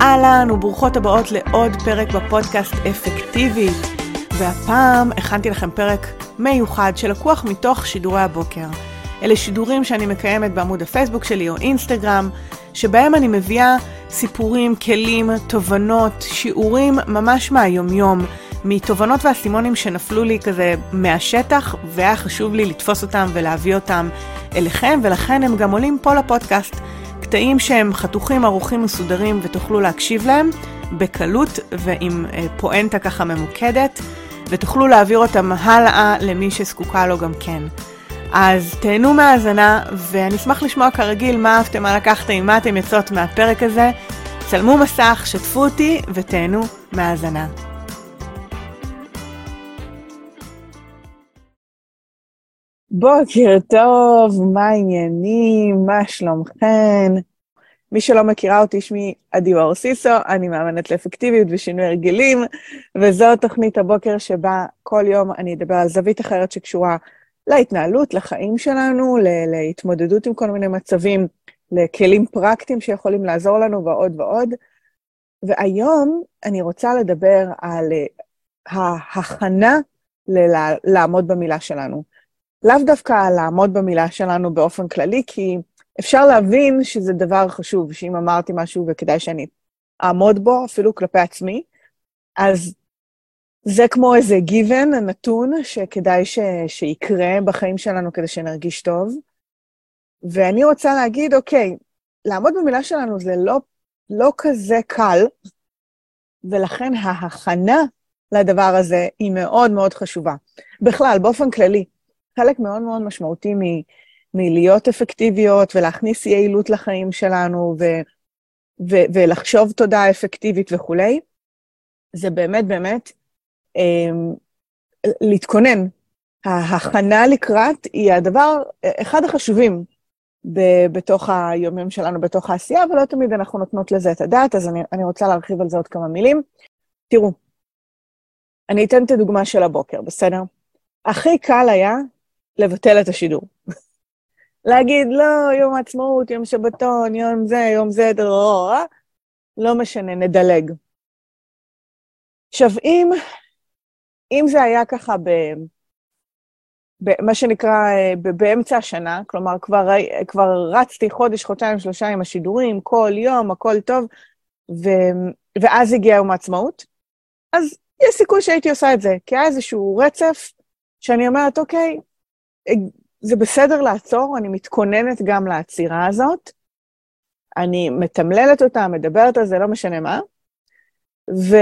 אהלן וברוכות הבאות לעוד פרק בפודקאסט אפקטיבית. והפעם הכנתי לכם פרק מיוחד שלקוח מתוך שידורי הבוקר. אלה שידורים שאני מקיימת בעמוד הפייסבוק שלי או אינסטגרם, שבהם אני מביאה סיפורים, כלים, תובנות, שיעורים ממש מהיומיום, מתובנות ואסימונים שנפלו לי כזה מהשטח, והיה חשוב לי לתפוס אותם ולהביא אותם אליכם, ולכן הם גם עולים פה לפודקאסט. קטעים שהם חתוכים, ערוכים, מסודרים, ותוכלו להקשיב להם בקלות ועם אה, פואנטה ככה ממוקדת, ותוכלו להעביר אותם הלאה למי שזקוקה לו גם כן. אז תהנו מהאזנה, ואני אשמח לשמוע כרגיל מה אהבתם, מה לקחתם, מה אתם יוצאות מהפרק הזה. צלמו מסך, שתפו אותי ותהנו מהאזנה. בוקר טוב, מה העניינים? מה שלומכן? מי שלא מכירה אותי, שמי עדי אור סיסו, אני מאמנת לאפקטיביות ושינוי הרגלים, וזו תוכנית הבוקר שבה כל יום אני אדבר על זווית אחרת שקשורה להתנהלות, לחיים שלנו, להתמודדות עם כל מיני מצבים, לכלים פרקטיים שיכולים לעזור לנו ועוד ועוד. והיום אני רוצה לדבר על אה, ההכנה לעמוד במילה שלנו. לאו דווקא לעמוד במילה שלנו באופן כללי, כי אפשר להבין שזה דבר חשוב, שאם אמרתי משהו וכדאי שאני אעמוד בו, אפילו כלפי עצמי, אז זה כמו איזה גיוון, נתון, שכדאי ש... שיקרה בחיים שלנו כדי שנרגיש טוב. ואני רוצה להגיד, אוקיי, לעמוד במילה שלנו זה לא, לא כזה קל, ולכן ההכנה לדבר הזה היא מאוד מאוד חשובה. בכלל, באופן כללי, חלק מאוד מאוד משמעותי מ, מלהיות אפקטיביות ולהכניס יעילות לחיים שלנו ו, ו, ולחשוב תודעה אפקטיבית וכולי, זה באמת באמת אה, להתכונן. ההכנה לקראת היא הדבר, אחד החשובים ב, בתוך היומים שלנו, בתוך העשייה, ולא תמיד אנחנו נותנות לזה את הדעת, אז אני, אני רוצה להרחיב על זה עוד כמה מילים. תראו, אני אתן את הדוגמה של הבוקר, בסדר? הכי קל היה לבטל את השידור. להגיד, לא, יום העצמאות, יום שבתון, יום זה, יום זה, דרור, לא משנה, נדלג. עכשיו, אם, אם זה היה ככה ב... מה שנקרא, באמצע השנה, כלומר, כבר, כבר רצתי חודש, חודשיים, שלושה עם השידורים, כל יום, הכל טוב, ו, ואז הגיע יום העצמאות, אז יש סיכוי שהייתי עושה את זה, כי היה איזשהו רצף שאני אומרת, אוקיי, זה בסדר לעצור, אני מתכוננת גם לעצירה הזאת, אני מתמללת אותה, מדברת על זה, לא משנה מה, ו,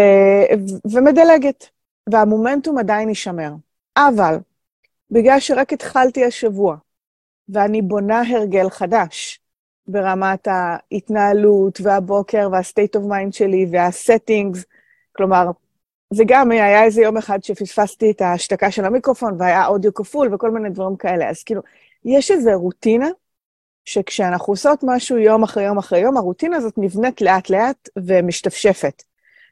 ומדלגת, והמומנטום עדיין יישמר. אבל בגלל שרק התחלתי השבוע, ואני בונה הרגל חדש ברמת ההתנהלות והבוקר וה-state of mind שלי וה-settings, כלומר, זה גם היה איזה יום אחד שפספסתי את ההשתקה של המיקרופון והיה אודיו כפול וכל מיני דברים כאלה. אז כאילו, יש איזו רוטינה שכשאנחנו עושות משהו יום אחרי יום אחרי יום, הרוטינה הזאת נבנית לאט-לאט ומשתפשפת.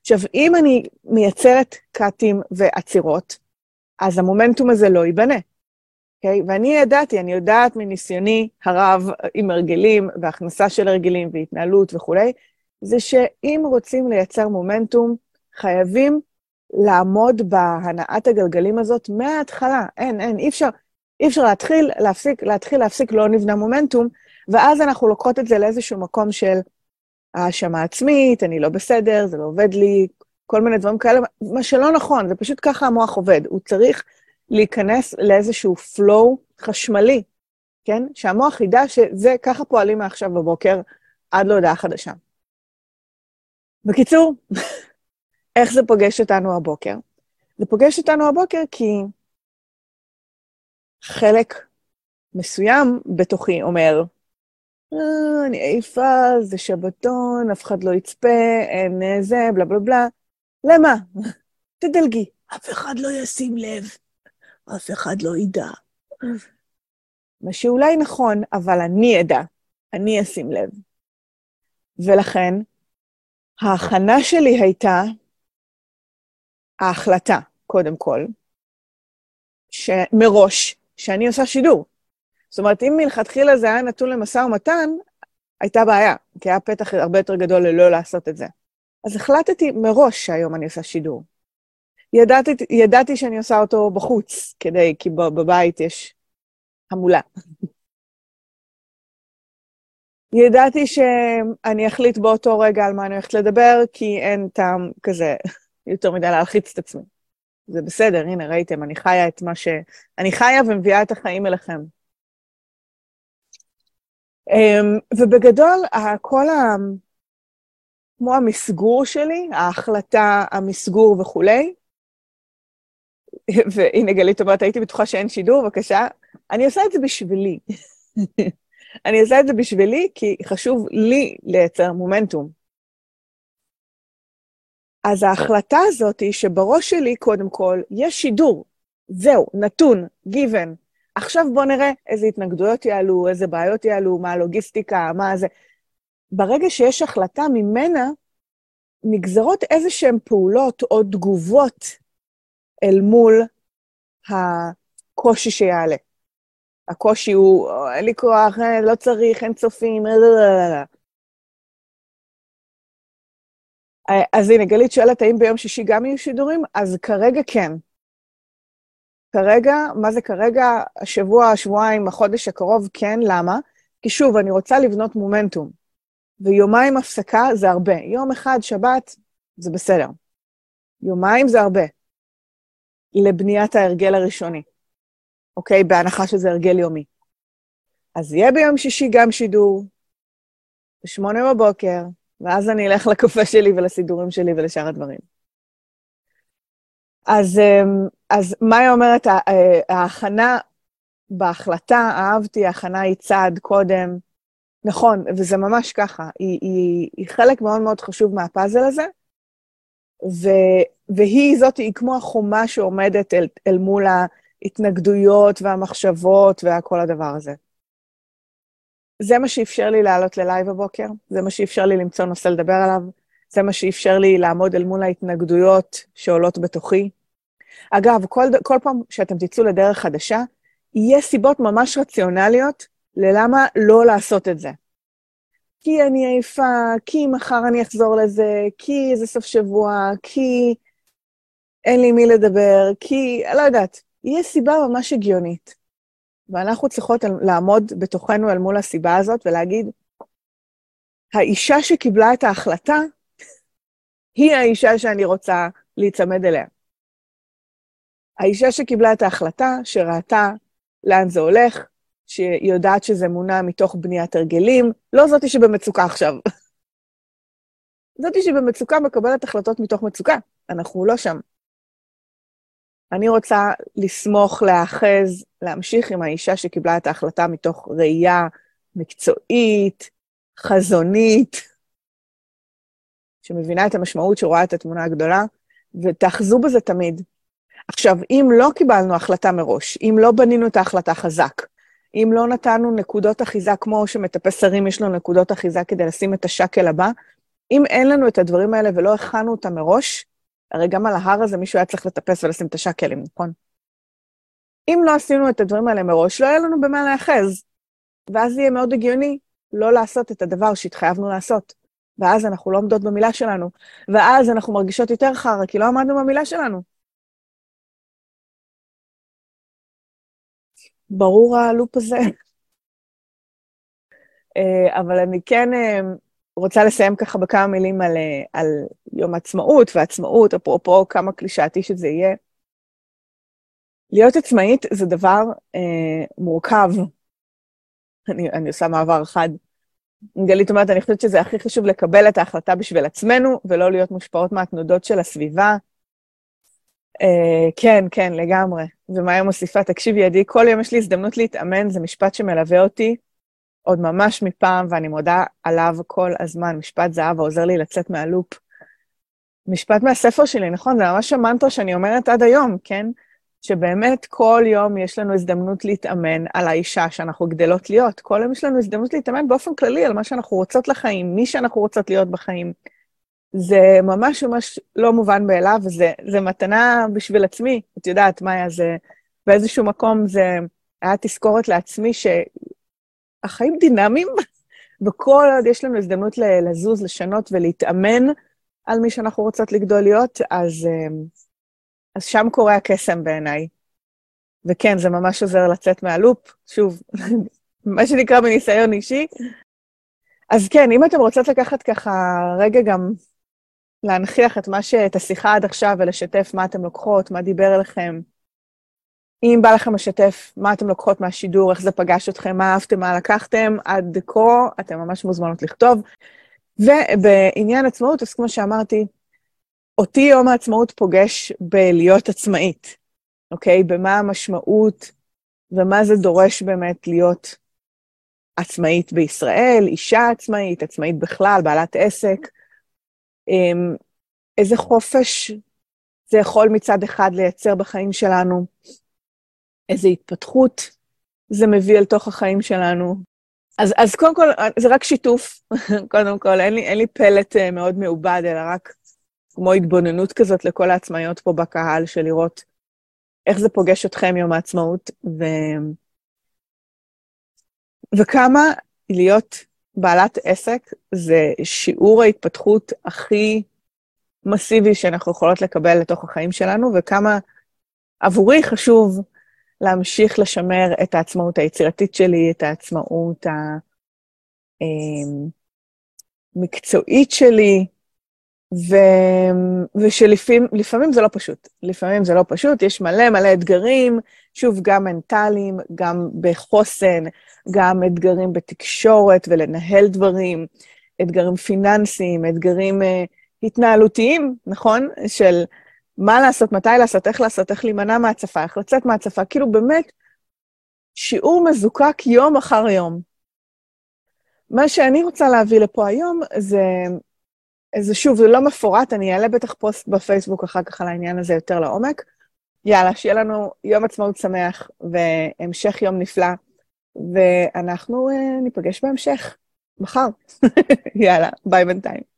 עכשיו, אם אני מייצרת קאטים ועצירות, אז המומנטום הזה לא ייבנה. Okay? אוקיי? ואני ידעתי, אני יודעת מניסיוני הרב עם הרגלים והכנסה של הרגלים והתנהלות וכולי, זה שאם רוצים לייצר מומנטום, חייבים לעמוד בהנעת הגלגלים הזאת מההתחלה. אין, אין, אי אפשר, אי אפשר להתחיל, להפסיק, להתחיל, להפסיק, לא נבנה מומנטום, ואז אנחנו לוקחות את זה לאיזשהו מקום של האשמה עצמית, אני לא בסדר, זה לא עובד לי, כל מיני דברים כאלה, מה שלא נכון, זה פשוט ככה המוח עובד. הוא צריך להיכנס לאיזשהו flow חשמלי, כן? שהמוח ידע שזה, ככה פועלים מעכשיו בבוקר עד להודעה חדשה. בקיצור, איך זה פוגש אותנו הבוקר? זה פוגש אותנו הבוקר כי חלק מסוים בתוכי אומר, אה, אני עייפה, זה שבתון, אף אחד לא יצפה, אין זה, בלה בלה בלה. למה? תדלגי, אף אחד לא ישים לב, אף אחד לא ידע. מה שאולי נכון, אבל אני אדע, אני אשים לב. ולכן, ההכנה שלי הייתה ההחלטה, קודם כל, שמראש, שאני עושה שידור. זאת אומרת, אם מלכתחילה זה היה נתון למשא ומתן, הייתה בעיה, כי היה פתח הרבה יותר גדול ללא לעשות את זה. אז החלטתי מראש שהיום אני עושה שידור. ידעתי, ידעתי שאני עושה אותו בחוץ, כדי, כי בבית יש המולה. ידעתי שאני אחליט באותו רגע על מה אני הולכת לדבר, כי אין טעם כזה יותר מדי להלחיץ את עצמי. זה בסדר, הנה, ראיתם, אני חיה את מה ש... אני חיה ומביאה את החיים אליכם. אמ, ובגדול, כל ה... כמו המסגור שלי, ההחלטה, המסגור וכולי, והנה גלית אומרת, הייתי בטוחה שאין שידור, בבקשה. אני עושה את זה בשבילי. אני עושה את זה בשבילי, כי חשוב לי לייצר מומנטום. אז ההחלטה הזאת היא שבראש שלי, קודם כל, יש שידור. זהו, נתון, given. עכשיו בואו נראה איזה התנגדויות יעלו, איזה בעיות יעלו, מה הלוגיסטיקה, מה זה. ברגע שיש החלטה ממנה, נגזרות איזה שהן פעולות או תגובות אל מול הקושי שיעלה. הקושי הוא, אין לי כוח, אה, לא צריך, אין צופים, אה, אה, אז הנה, גלית שואלת, האם ביום שישי גם יהיו שידורים? אז כרגע כן. כרגע, מה זה כרגע? השבוע, השבועיים, החודש הקרוב, כן, למה? כי שוב, אני רוצה לבנות מומנטום. ויומיים הפסקה זה הרבה. יום אחד, שבת, זה בסדר. יומיים זה הרבה. לבניית ההרגל הראשוני, אוקיי? בהנחה שזה הרגל יומי. אז יהיה ביום שישי גם שידור, בשמונה בבוקר, ואז אני אלך לקפה שלי ולסידורים שלי ולשאר הדברים. אז, אמ, אז מה היא אומרת? אה, ההכנה בהחלטה, אהבתי, ההכנה היא צעד קודם. נכון, וזה ממש ככה. היא, היא, היא חלק מאוד מאוד חשוב מהפאזל הזה, ו, והיא זאת, היא כמו החומה שעומדת אל, אל מול ההתנגדויות והמחשבות וכל הדבר הזה. זה מה שאפשר לי לעלות ללייב הבוקר, זה מה שאפשר לי למצוא נושא לדבר עליו, זה מה שאפשר לי לעמוד אל מול ההתנגדויות שעולות בתוכי. אגב, כל, כל פעם שאתם תצאו לדרך חדשה, יהיה סיבות ממש רציונליות ללמה לא לעשות את זה. כי אני עייפה, כי מחר אני אחזור לזה, כי זה סוף שבוע, כי אין לי מי לדבר, כי, לא יודעת, יהיה סיבה ממש הגיונית. ואנחנו צריכות לעמוד בתוכנו אל מול הסיבה הזאת ולהגיד, האישה שקיבלה את ההחלטה, היא האישה שאני רוצה להיצמד אליה. האישה שקיבלה את ההחלטה, שראתה לאן זה הולך, שהיא יודעת שזה מונע מתוך בניית הרגלים, לא זאתי שבמצוקה עכשיו. זאתי שבמצוקה מקבלת החלטות מתוך מצוקה, אנחנו לא שם. אני רוצה לסמוך, להאחז, להמשיך עם האישה שקיבלה את ההחלטה מתוך ראייה מקצועית, חזונית, שמבינה את המשמעות, שרואה את התמונה הגדולה, ותאחזו בזה תמיד. עכשיו, אם לא קיבלנו החלטה מראש, אם לא בנינו את ההחלטה חזק, אם לא נתנו נקודות אחיזה, כמו שמטפס שרים יש לו נקודות אחיזה כדי לשים את השקל הבא, אם אין לנו את הדברים האלה ולא הכנו אותם מראש, הרי גם על ההר הזה מישהו היה צריך לטפס ולשים את השקלים, נכון? אם לא עשינו את הדברים האלה מראש, לא יהיה לנו במה להיאחז. ואז יהיה מאוד הגיוני לא לעשות את הדבר שהתחייבנו לעשות. ואז אנחנו לא עומדות במילה שלנו. ואז אנחנו מרגישות יותר חרא, כי לא עמדנו במילה שלנו. ברור הלופ הזה? אה, אבל אני כן אה, רוצה לסיים ככה בכמה מילים על, אה, על יום העצמאות ועצמאות, אפרופו כמה קלישאתי שזה יהיה. להיות עצמאית זה דבר אה, מורכב. אני, אני עושה מעבר אחד. גלית אומרת, אני חושבת שזה הכי חשוב לקבל את ההחלטה בשביל עצמנו, ולא להיות מושפעות מהתנודות של הסביבה. אה, כן, כן, לגמרי. ומאיה מוסיפה, תקשיבי, עדי, כל יום יש לי הזדמנות להתאמן, זה משפט שמלווה אותי עוד ממש מפעם, ואני מודה עליו כל הזמן. משפט זהב העוזר לי לצאת מהלופ. משפט מהספר שלי, נכון? זה ממש המנטרה שאני אומרת עד היום, כן? שבאמת כל יום יש לנו הזדמנות להתאמן על האישה שאנחנו גדלות להיות. כל יום יש לנו הזדמנות להתאמן באופן כללי על מה שאנחנו רוצות לחיים, מי שאנחנו רוצות להיות בחיים. זה ממש ממש לא מובן מאליו, וזה מתנה בשביל עצמי. את יודעת, מאיה, זה באיזשהו מקום זה היה תזכורת לעצמי שהחיים דינמיים, וכל עוד יש לנו הזדמנות לזוז, לשנות ולהתאמן, על מי שאנחנו רוצות לגדול להיות, אז, אז שם קורה הקסם בעיניי. וכן, זה ממש עוזר לצאת מהלופ, שוב, מה שנקרא מניסיון אישי. אז כן, אם אתם רוצות לקחת ככה רגע גם להנכיח את, ש... את השיחה עד עכשיו ולשתף מה אתם לוקחות, מה דיבר אליכם, אם בא לכם לשתף מה אתם לוקחות מהשידור, איך זה פגש אתכם, מה אהבתם, מה לקחתם, עד כה אתם ממש מוזמנות לכתוב. ובעניין עצמאות, אז כמו שאמרתי, אותי יום העצמאות פוגש בלהיות עצמאית, אוקיי? במה המשמעות ומה זה דורש באמת להיות עצמאית בישראל, אישה עצמאית, עצמאית בכלל, בעלת עסק. אמ, איזה חופש זה יכול מצד אחד לייצר בחיים שלנו, איזה התפתחות זה מביא אל תוך החיים שלנו. אז, אז קודם כל, זה רק שיתוף, קודם כל, אין לי, אין לי פלט אה, מאוד מעובד, אלא רק כמו התבוננות כזאת לכל העצמאיות פה בקהל, של לראות איך זה פוגש אתכם יום העצמאות, ו... וכמה להיות בעלת עסק זה שיעור ההתפתחות הכי מסיבי שאנחנו יכולות לקבל לתוך החיים שלנו, וכמה עבורי חשוב להמשיך לשמר את העצמאות היצירתית שלי, את העצמאות המקצועית אמ, שלי, ו... ושלפעמים זה לא פשוט. לפעמים זה לא פשוט, יש מלא מלא אתגרים, שוב, גם מנטליים, גם בחוסן, גם אתגרים בתקשורת ולנהל דברים, אתגרים פיננסיים, אתגרים uh, התנהלותיים, נכון? של מה לעשות, מתי לעשות, איך לעשות, איך להימנע מהצפה, איך לצאת מהצפה, כאילו באמת שיעור מזוקק יום אחר יום. מה שאני רוצה להביא לפה היום זה, זה שוב, זה לא מפורט, אני אעלה בטח פוסט בפייסבוק אחר כך על העניין הזה יותר לעומק. יאללה, שיהיה לנו יום עצמאות שמח והמשך יום נפלא, ואנחנו uh, ניפגש בהמשך, מחר. יאללה, ביי בינתיים.